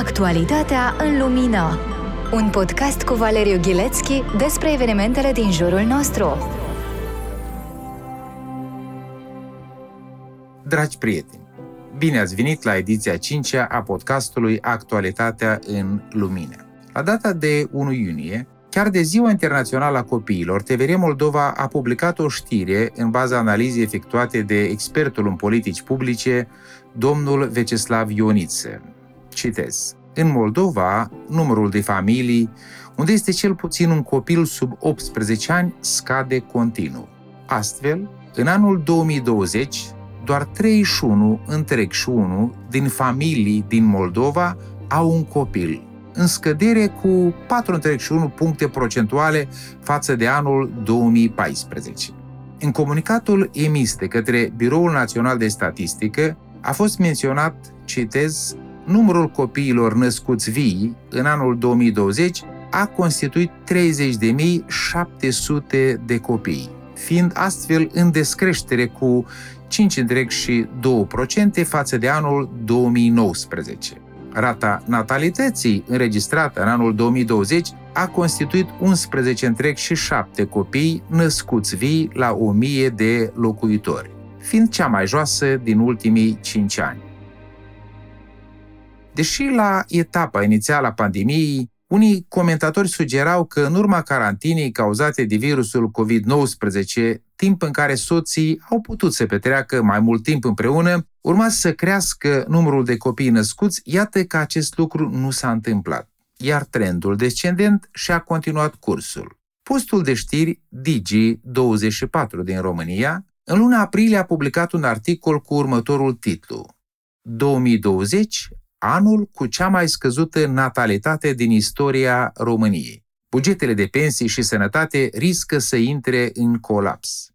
Actualitatea în lumină. Un podcast cu Valeriu Ghilețchi despre evenimentele din jurul nostru. Dragi prieteni, bine ați venit la ediția 5 a podcastului Actualitatea în lumină. La data de 1 iunie, Chiar de Ziua Internațională a Copiilor, TVR Moldova a publicat o știre în baza analizei efectuate de expertul în politici publice, domnul Veceslav Ioniță. Citez. În Moldova, numărul de familii unde este cel puțin un copil sub 18 ani scade continuu. Astfel, în anul 2020, doar 31 întreg și 1 din familii din Moldova au un copil, în scădere cu 4,1 puncte procentuale față de anul 2014. În comunicatul emis de către Biroul Național de Statistică a fost menționat, citez, numărul copiilor născuți vii în anul 2020 a constituit 30.700 de copii, fiind astfel în descreștere cu 5,2% față de anul 2019. Rata natalității înregistrată în anul 2020 a constituit 11,7 copii născuți vii la 1000 de locuitori, fiind cea mai joasă din ultimii 5 ani. Deși la etapa inițială a pandemiei, unii comentatori sugerau că în urma carantinei cauzate de virusul COVID-19, timp în care soții au putut să petreacă mai mult timp împreună, urma să crească numărul de copii născuți, iată că acest lucru nu s-a întâmplat, iar trendul descendent și-a continuat cursul. Postul de știri Digi24 din România, în luna aprilie a publicat un articol cu următorul titlu. 2020 anul cu cea mai scăzută natalitate din istoria României. Bugetele de pensii și sănătate riscă să intre în colaps.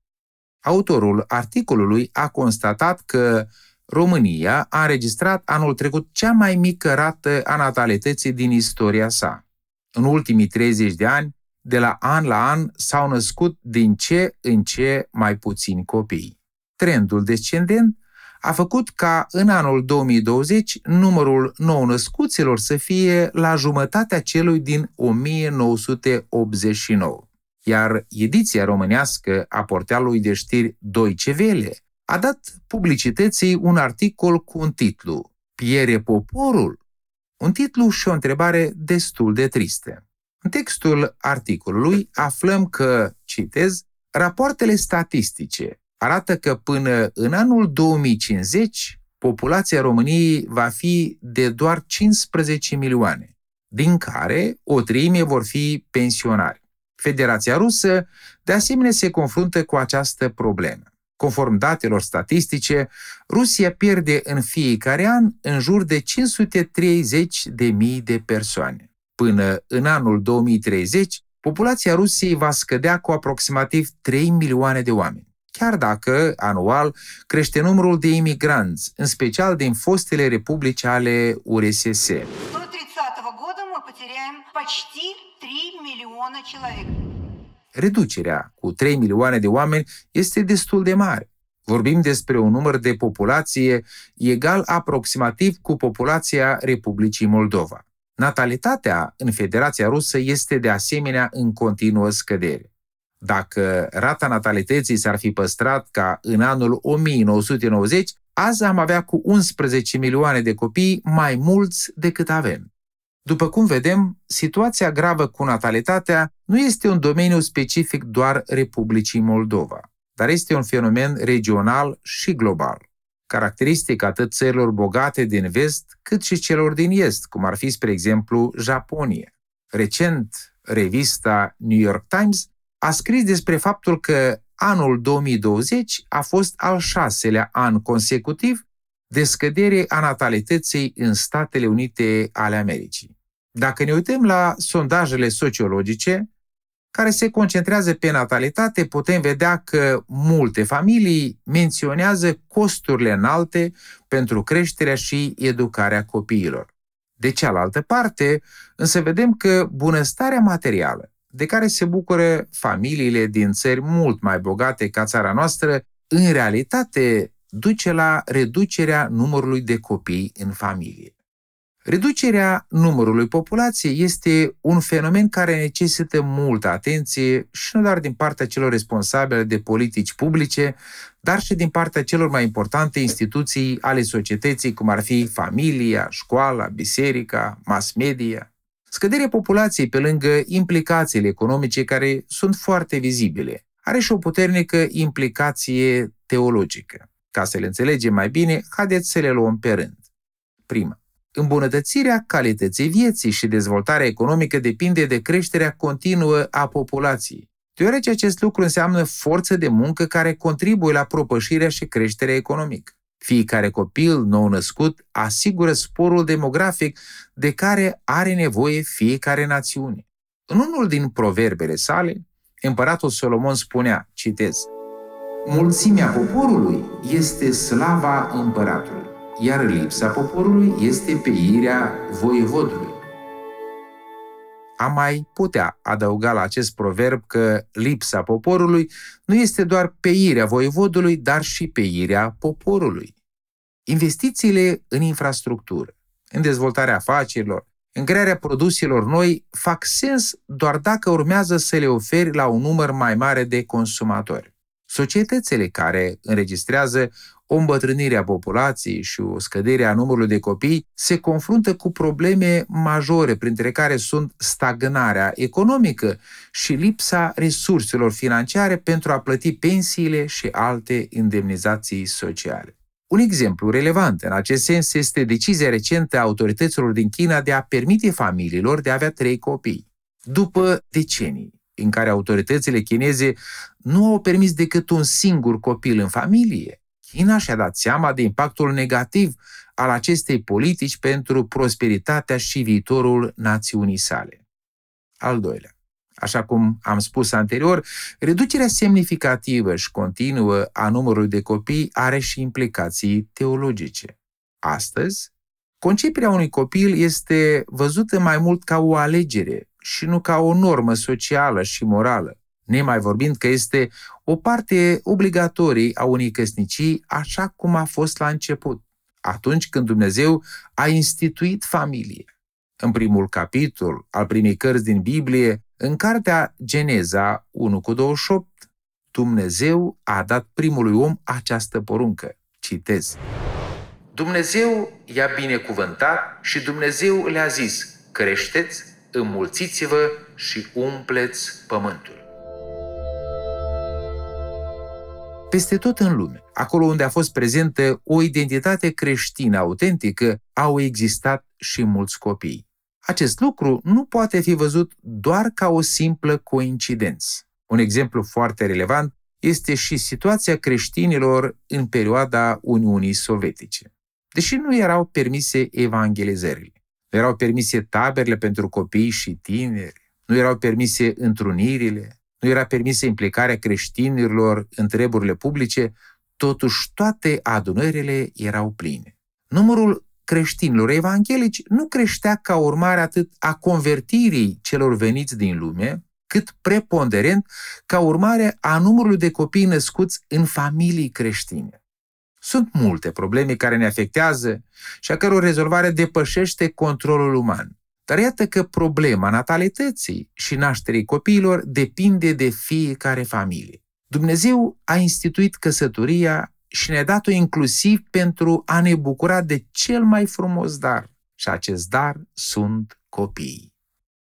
Autorul articolului a constatat că România a înregistrat anul trecut cea mai mică rată a natalității din istoria sa. În ultimii 30 de ani, de la an la an, s-au născut din ce în ce mai puțini copii. Trendul descendent a făcut ca în anul 2020 numărul nou-născuților să fie la jumătatea celui din 1989. Iar ediția românească a portalului de știri Deutsche Welle a dat publicității un articol cu un titlu Piere poporul? Un titlu și o întrebare destul de triste. În textul articolului aflăm că, citez, rapoartele statistice arată că până în anul 2050 populația României va fi de doar 15 milioane, din care o treime vor fi pensionari. Federația Rusă, de asemenea, se confruntă cu această problemă. Conform datelor statistice, Rusia pierde în fiecare an în jur de 530 de mii de persoane. Până în anul 2030, populația Rusiei va scădea cu aproximativ 3 milioane de oameni chiar dacă anual crește numărul de imigranți, în special din fostele republici ale URSS. Reducerea cu 3 milioane de oameni este destul de mare. Vorbim despre un număr de populație egal aproximativ cu populația Republicii Moldova. Natalitatea în Federația Rusă este de asemenea în continuă scădere. Dacă rata natalității s-ar fi păstrat ca în anul 1990, azi am avea cu 11 milioane de copii mai mulți decât avem. După cum vedem, situația gravă cu natalitatea nu este un domeniu specific doar Republicii Moldova, dar este un fenomen regional și global, caracteristic atât țărilor bogate din vest, cât și celor din est, cum ar fi, spre exemplu, Japonia. Recent, revista New York Times a scris despre faptul că anul 2020 a fost al șaselea an consecutiv de scădere a natalității în Statele Unite ale Americii. Dacă ne uităm la sondajele sociologice care se concentrează pe natalitate, putem vedea că multe familii menționează costurile înalte pentru creșterea și educarea copiilor. De cealaltă parte, însă vedem că bunăstarea materială, de care se bucură familiile din țări mult mai bogate ca țara noastră, în realitate duce la reducerea numărului de copii în familie. Reducerea numărului populației este un fenomen care necesită multă atenție și nu doar din partea celor responsabile de politici publice, dar și din partea celor mai importante instituții ale societății, cum ar fi familia, școala, biserica, mass media. Scăderea populației, pe lângă implicațiile economice care sunt foarte vizibile, are și o puternică implicație teologică. Ca să le înțelegem mai bine, haideți să le luăm pe rând. Prima. Îmbunătățirea calității vieții și dezvoltarea economică depinde de creșterea continuă a populației, deoarece acest lucru înseamnă forță de muncă care contribuie la propășirea și creșterea economică. Fiecare copil nou născut asigură sporul demografic de care are nevoie fiecare națiune. În unul din proverbele sale, împăratul Solomon spunea, citez, Mulțimea poporului este slava împăratului iar lipsa poporului este peirea voievodului. Am mai putea adăuga la acest proverb că lipsa poporului nu este doar peirea voievodului, dar și peirea poporului. Investițiile în infrastructură, în dezvoltarea afacerilor, în crearea produselor noi fac sens doar dacă urmează să le oferi la un număr mai mare de consumatori. Societățile care înregistrează o îmbătrânire a populației și o scădere a numărului de copii se confruntă cu probleme majore, printre care sunt stagnarea economică și lipsa resurselor financiare pentru a plăti pensiile și alte indemnizații sociale. Un exemplu relevant în acest sens este decizia recentă a autorităților din China de a permite familiilor de a avea trei copii. După decenii în care autoritățile chineze nu au permis decât un singur copil în familie, China și-a dat seama de impactul negativ al acestei politici pentru prosperitatea și viitorul națiunii sale. Al doilea. Așa cum am spus anterior, reducerea semnificativă și continuă a numărului de copii are și implicații teologice. Astăzi, conceperea unui copil este văzută mai mult ca o alegere și nu ca o normă socială și morală nemai vorbind că este o parte obligatorie a unei căsnicii așa cum a fost la început, atunci când Dumnezeu a instituit familie. În primul capitol al primei cărți din Biblie, în cartea Geneza 1 cu 28, Dumnezeu a dat primului om această poruncă. Citez. Dumnezeu i-a binecuvântat și Dumnezeu le-a zis, creșteți, înmulțiți-vă și umpleți pământul. Peste tot în lume, acolo unde a fost prezentă o identitate creștină autentică, au existat și mulți copii. Acest lucru nu poate fi văzut doar ca o simplă coincidență. Un exemplu foarte relevant este și situația creștinilor în perioada Uniunii Sovietice. Deși nu erau permise evangelizările, nu erau permise taberele pentru copii și tineri, nu erau permise întrunirile, nu era permisă implicarea creștinilor în treburile publice, totuși toate adunările erau pline. Numărul creștinilor evanghelici nu creștea ca urmare atât a convertirii celor veniți din lume, cât preponderent ca urmare a numărului de copii născuți în familii creștine. Sunt multe probleme care ne afectează și a căror rezolvare depășește controlul uman. Dar iată că problema natalității și nașterii copiilor depinde de fiecare familie. Dumnezeu a instituit căsătoria și ne-a dat-o inclusiv pentru a ne bucura de cel mai frumos dar. Și acest dar sunt copiii.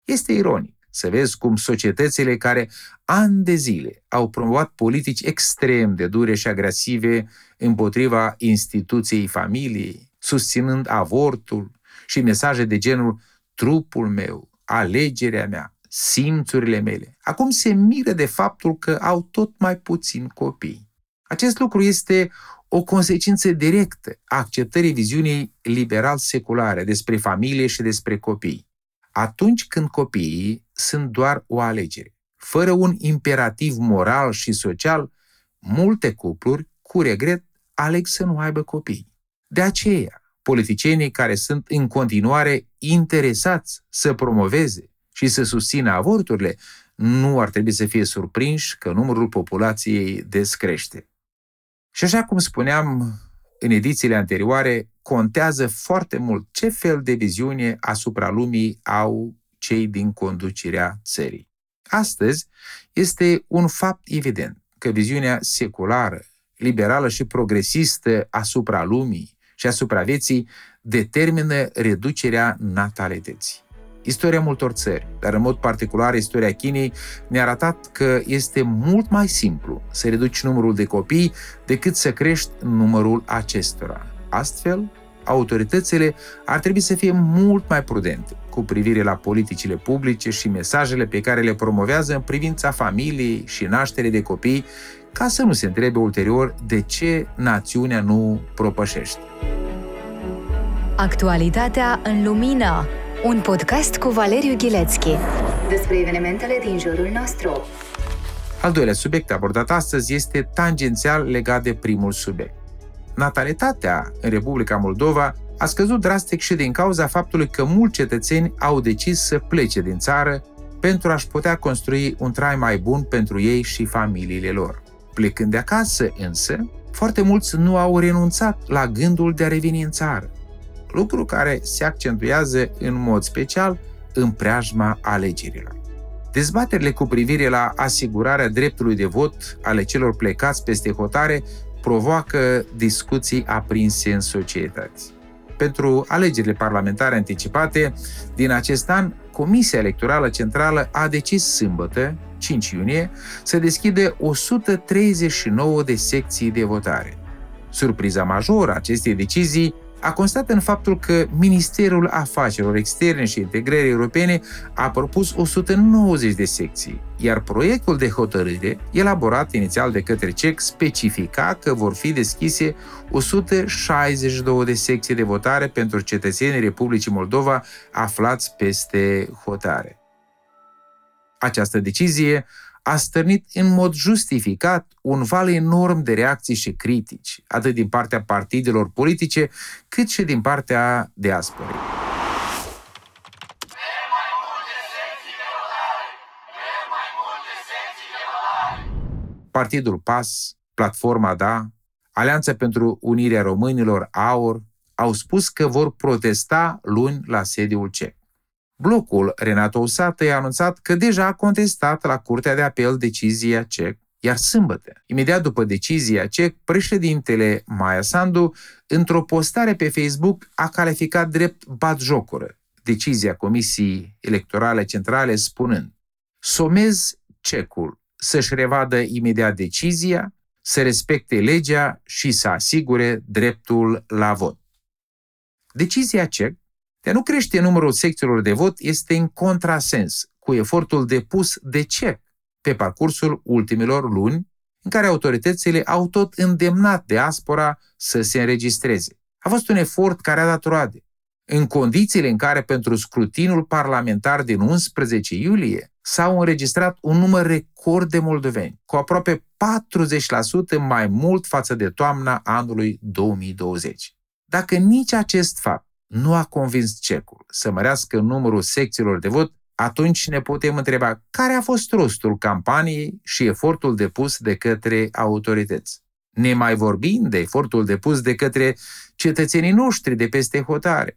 Este ironic să vezi cum societățile care ani de zile au promovat politici extrem de dure și agresive împotriva instituției familiei, susținând avortul și mesaje de genul trupul meu, alegerea mea, simțurile mele. Acum se miră de faptul că au tot mai puțin copii. Acest lucru este o consecință directă a acceptării viziunii liberal-seculare despre familie și despre copii. Atunci când copiii sunt doar o alegere, fără un imperativ moral și social, multe cupluri, cu regret, aleg să nu aibă copii. De aceea, politicienii care sunt în continuare interesați să promoveze și să susțină avorturile, nu ar trebui să fie surprinși că numărul populației descrește. Și așa cum spuneam în edițiile anterioare, contează foarte mult ce fel de viziune asupra lumii au cei din conducerea țării. Astăzi este un fapt evident că viziunea seculară, liberală și progresistă asupra lumii și asupra vieții determină reducerea natalității. Istoria multor țări, dar în mod particular istoria Chinei, ne-a arătat că este mult mai simplu să reduci numărul de copii decât să crești numărul acestora. Astfel, autoritățile ar trebui să fie mult mai prudente cu privire la politicile publice și mesajele pe care le promovează în privința familiei și nașterii de copii, ca să nu se întrebe ulterior de ce națiunea nu propășește. Actualitatea în lumină. Un podcast cu Valeriu Ghilețchi despre evenimentele din jurul nostru. Al doilea subiect abordat astăzi este tangențial legat de primul subiect. Natalitatea în Republica Moldova a scăzut drastic și din cauza faptului că mulți cetățeni au decis să plece din țară pentru a-și putea construi un trai mai bun pentru ei și familiile lor. Plecând de acasă, însă, foarte mulți nu au renunțat la gândul de a reveni în țară, lucru care se accentuează în mod special în preajma alegerilor. Dezbaterile cu privire la asigurarea dreptului de vot ale celor plecați peste hotare provoacă discuții aprinse în societate. Pentru alegerile parlamentare anticipate din acest an, Comisia Electorală Centrală a decis sâmbătă, 5 iunie, să deschide 139 de secții de votare. Surpriza majoră a acestei decizii a constat în faptul că Ministerul Afacerilor Externe și Integrării Europene a propus 190 de secții, iar proiectul de hotărâre, elaborat inițial de către CEC, specifica că vor fi deschise 162 de secții de votare pentru cetățenii Republicii Moldova aflați peste hotare. Această decizie a stârnit în mod justificat un val enorm de reacții și critici, atât din partea partidelor politice, cât și din partea diasporei. Partidul PAS, Platforma DA, Alianța pentru Unirea Românilor, AUR, au spus că vor protesta luni la sediul CEC. Blocul Renato Usată a anunțat că deja a contestat la Curtea de Apel decizia CEC, iar sâmbătă, imediat după decizia CEC, președintele Maia Sandu, într-o postare pe Facebook, a calificat drept batjocură decizia Comisiei Electorale Centrale spunând somez cecul să-și revadă imediat decizia, să respecte legea și să asigure dreptul la vot. Decizia CEC de a nu crește numărul secțiilor de vot este în contrasens cu efortul depus de CEC pe parcursul ultimilor luni, în care autoritățile au tot îndemnat diaspora să se înregistreze. A fost un efort care a dat roade. În condițiile în care pentru scrutinul parlamentar din 11 iulie s-au înregistrat un număr record de moldoveni, cu aproape 40% mai mult față de toamna anului 2020. Dacă nici acest fapt nu a convins cecul să mărească numărul secțiilor de vot, atunci ne putem întreba care a fost rostul campaniei și efortul depus de către autorități. Ne mai vorbim de efortul depus de către cetățenii noștri de peste hotare.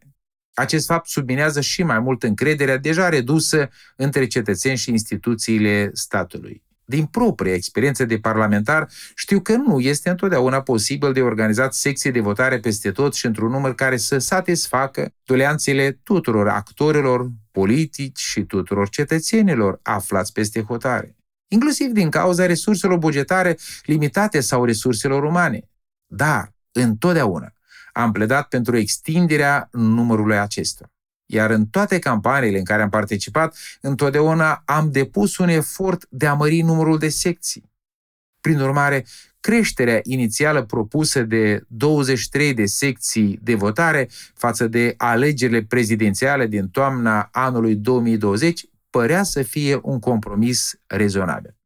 Acest fapt subminează și mai mult încrederea deja redusă între cetățeni și instituțiile statului din propria experiență de parlamentar, știu că nu este întotdeauna posibil de organizat secții de votare peste tot și într-un număr care să satisfacă doleanțele tuturor actorilor politici și tuturor cetățenilor aflați peste hotare, inclusiv din cauza resurselor bugetare limitate sau resurselor umane. Dar, întotdeauna, am pledat pentru extinderea numărului acestora. Iar în toate campaniile în care am participat, întotdeauna am depus un efort de a mări numărul de secții. Prin urmare, creșterea inițială propusă de 23 de secții de votare față de alegerile prezidențiale din toamna anului 2020 părea să fie un compromis rezonabil.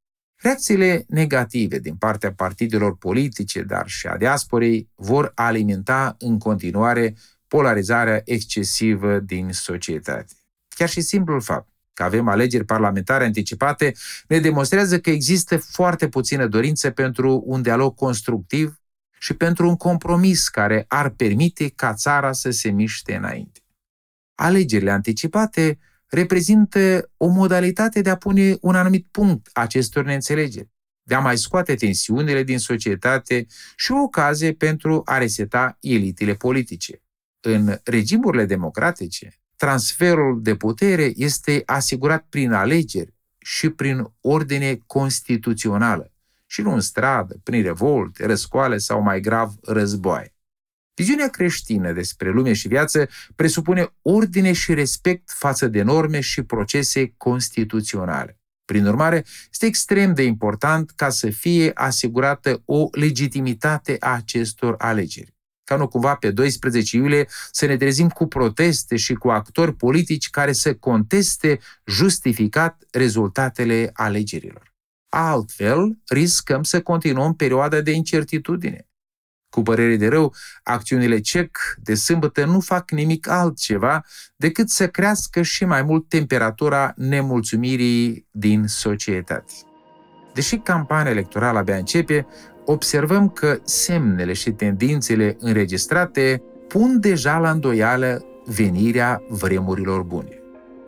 Reacțiile negative din partea partidelor politice, dar și a diasporei, vor alimenta în continuare polarizarea excesivă din societate. Chiar și simplul fapt că avem alegeri parlamentare anticipate ne demonstrează că există foarte puțină dorință pentru un dialog constructiv și pentru un compromis care ar permite ca țara să se miște înainte. Alegerile anticipate reprezintă o modalitate de a pune un anumit punct acestor neînțelegeri, de a mai scoate tensiunile din societate și o ocazie pentru a reseta elitele politice. În regimurile democratice, transferul de putere este asigurat prin alegeri și prin ordine constituțională și nu în stradă, prin revolte, răscoale sau mai grav războaie. Viziunea creștină despre lume și viață presupune ordine și respect față de norme și procese constituționale. Prin urmare, este extrem de important ca să fie asigurată o legitimitate a acestor alegeri. Ca nu cumva pe 12 iulie să ne trezim cu proteste și cu actori politici care să conteste justificat rezultatele alegerilor. Altfel, riscăm să continuăm perioada de incertitudine. Cu părere de rău, acțiunile CEC de sâmbătă nu fac nimic altceva decât să crească și mai mult temperatura nemulțumirii din societate. Deși campania electorală abia începe, observăm că semnele și tendințele înregistrate pun deja la îndoială venirea vremurilor bune.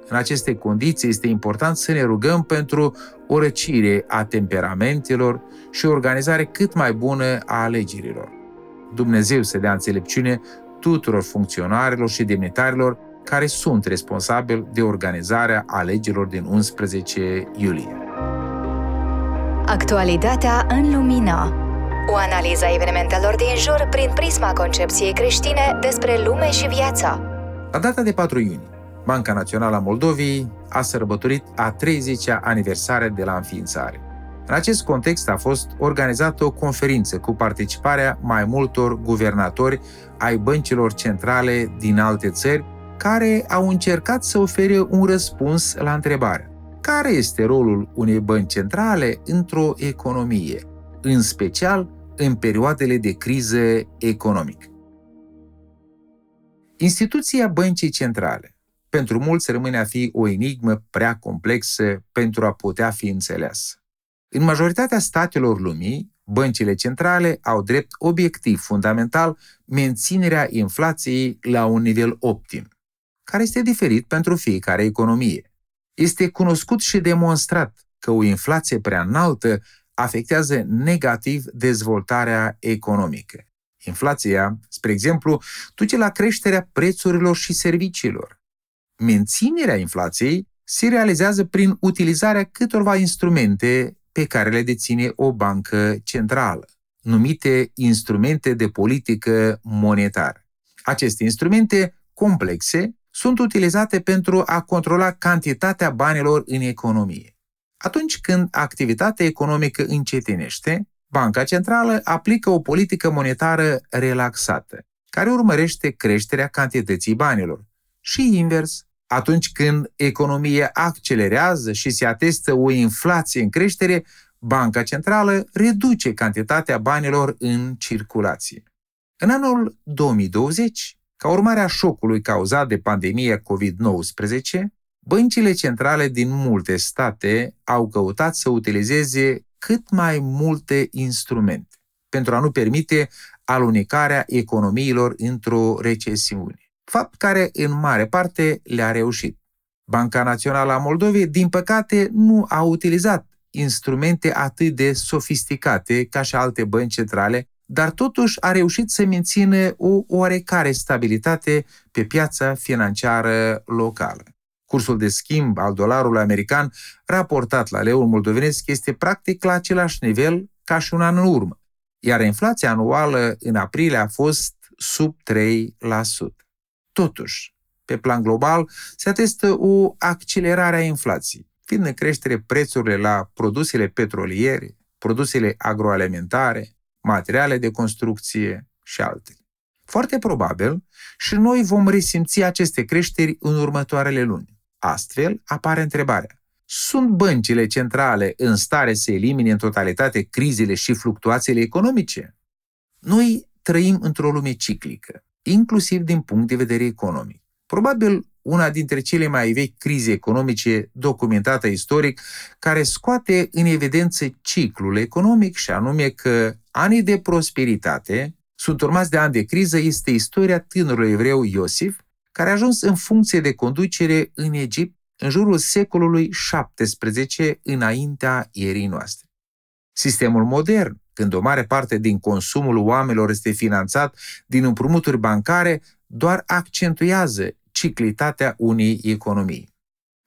În aceste condiții este important să ne rugăm pentru o răcire a temperamentelor și o organizare cât mai bună a alegerilor. Dumnezeu să dea înțelepciune tuturor funcționarilor și demnitarilor care sunt responsabili de organizarea alegerilor din 11 iulie. Actualitatea în lumină o analiză a evenimentelor din jur prin prisma concepției creștine despre lume și viața. La data de 4 iunie, Banca Națională a Moldovei a sărbătorit a 30-a aniversare de la înființare. În acest context a fost organizată o conferință cu participarea mai multor guvernatori ai băncilor centrale din alte țări care au încercat să ofere un răspuns la întrebare. Care este rolul unei bănci centrale într-o economie, în special în perioadele de criză economică? Instituția băncii centrale pentru mulți rămâne a fi o enigmă prea complexă pentru a putea fi înțeleasă. În majoritatea statelor lumii, băncile centrale au drept obiectiv fundamental menținerea inflației la un nivel optim, care este diferit pentru fiecare economie. Este cunoscut și demonstrat că o inflație prea înaltă afectează negativ dezvoltarea economică. Inflația, spre exemplu, duce la creșterea prețurilor și serviciilor. Menținerea inflației se realizează prin utilizarea câtorva instrumente pe care le deține o bancă centrală, numite instrumente de politică monetară. Aceste instrumente complexe sunt utilizate pentru a controla cantitatea banilor în economie. Atunci când activitatea economică încetinește, Banca Centrală aplică o politică monetară relaxată, care urmărește creșterea cantității banilor. Și invers, atunci când economia accelerează și se atestă o inflație în creștere, Banca Centrală reduce cantitatea banilor în circulație. În anul 2020, ca urmare a șocului cauzat de pandemia COVID-19, băncile centrale din multe state au căutat să utilizeze cât mai multe instrumente pentru a nu permite alunecarea economiilor într-o recesiune fapt care în mare parte le-a reușit. Banca Națională a Moldovei, din păcate, nu a utilizat instrumente atât de sofisticate ca și alte bănci centrale, dar totuși a reușit să mențină o oarecare stabilitate pe piața financiară locală. Cursul de schimb al dolarului american raportat la leul moldovenesc este practic la același nivel ca și un an în urmă, iar inflația anuală în aprilie a fost sub 3%. Totuși, pe plan global, se atestă o accelerare a inflației, fiind în creștere prețurile la produsele petroliere, produsele agroalimentare, materiale de construcție și altele. Foarte probabil și noi vom resimți aceste creșteri în următoarele luni. Astfel, apare întrebarea. Sunt băncile centrale în stare să elimine în totalitate crizele și fluctuațiile economice? Noi trăim într-o lume ciclică inclusiv din punct de vedere economic. Probabil una dintre cele mai vechi crize economice documentate istoric, care scoate în evidență ciclul economic și anume că anii de prosperitate sunt urmați de ani de criză este istoria tânărului evreu Iosif, care a ajuns în funcție de conducere în Egipt în jurul secolului XVII înaintea ierii noastre. Sistemul modern, când o mare parte din consumul oamenilor este finanțat din împrumuturi bancare, doar accentuează ciclitatea unei economii.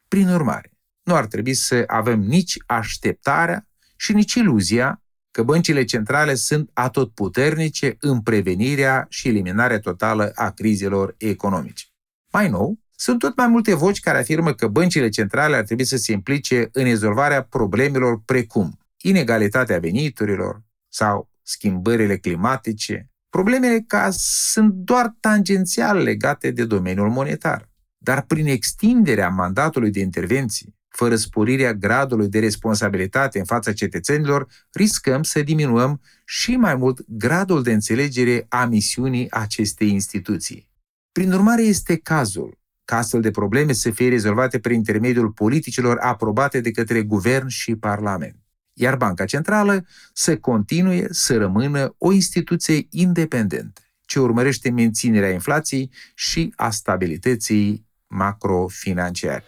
Prin urmare, nu ar trebui să avem nici așteptarea și nici iluzia că băncile centrale sunt atotputernice în prevenirea și eliminarea totală a crizelor economice. Mai nou, sunt tot mai multe voci care afirmă că băncile centrale ar trebui să se implice în rezolvarea problemelor precum inegalitatea veniturilor sau schimbările climatice, problemele ca sunt doar tangențial legate de domeniul monetar. Dar prin extinderea mandatului de intervenție, fără sporirea gradului de responsabilitate în fața cetățenilor, riscăm să diminuăm și mai mult gradul de înțelegere a misiunii acestei instituții. Prin urmare, este cazul ca astfel de probleme să fie rezolvate prin intermediul politicilor aprobate de către guvern și parlament. Iar Banca Centrală să continue să rămână o instituție independentă, ce urmărește menținerea inflației și a stabilității macrofinanciare.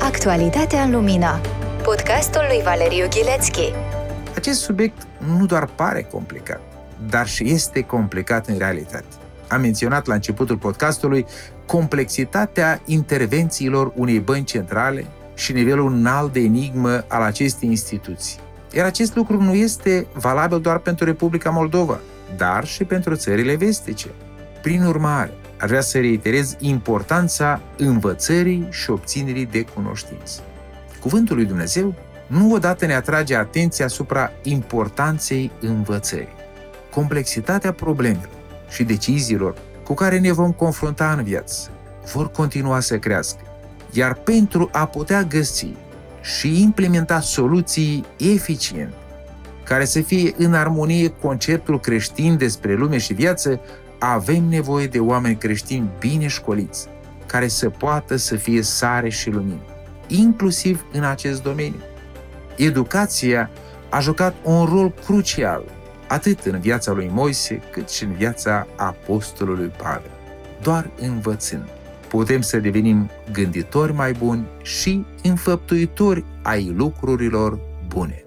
Actualitatea în lumină. Podcastul lui Valeriu Ghilețchi. Acest subiect nu doar pare complicat, dar și este complicat în realitate. Am menționat la începutul podcastului complexitatea intervențiilor unei bănci centrale și nivelul înalt de enigmă al acestei instituții. Iar acest lucru nu este valabil doar pentru Republica Moldova, dar și pentru țările vestice. Prin urmare, aș vrea să reiterez importanța învățării și obținerii de cunoștință. Cuvântul lui Dumnezeu nu odată ne atrage atenția asupra importanței învățării. Complexitatea problemelor și deciziilor cu care ne vom confrunta în viață vor continua să crească. Iar pentru a putea găsi și implementa soluții eficiente, care să fie în armonie cu conceptul creștin despre lume și viață, avem nevoie de oameni creștini bine școliți, care să poată să fie sare și lumină, inclusiv în acest domeniu. Educația a jucat un rol crucial atât în viața lui Moise, cât și în viața apostolului Pavel. Doar învățând putem să devenim gânditori mai buni și înfăptuitori ai lucrurilor bune.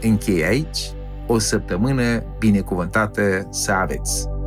Închei aici o săptămână binecuvântată să aveți!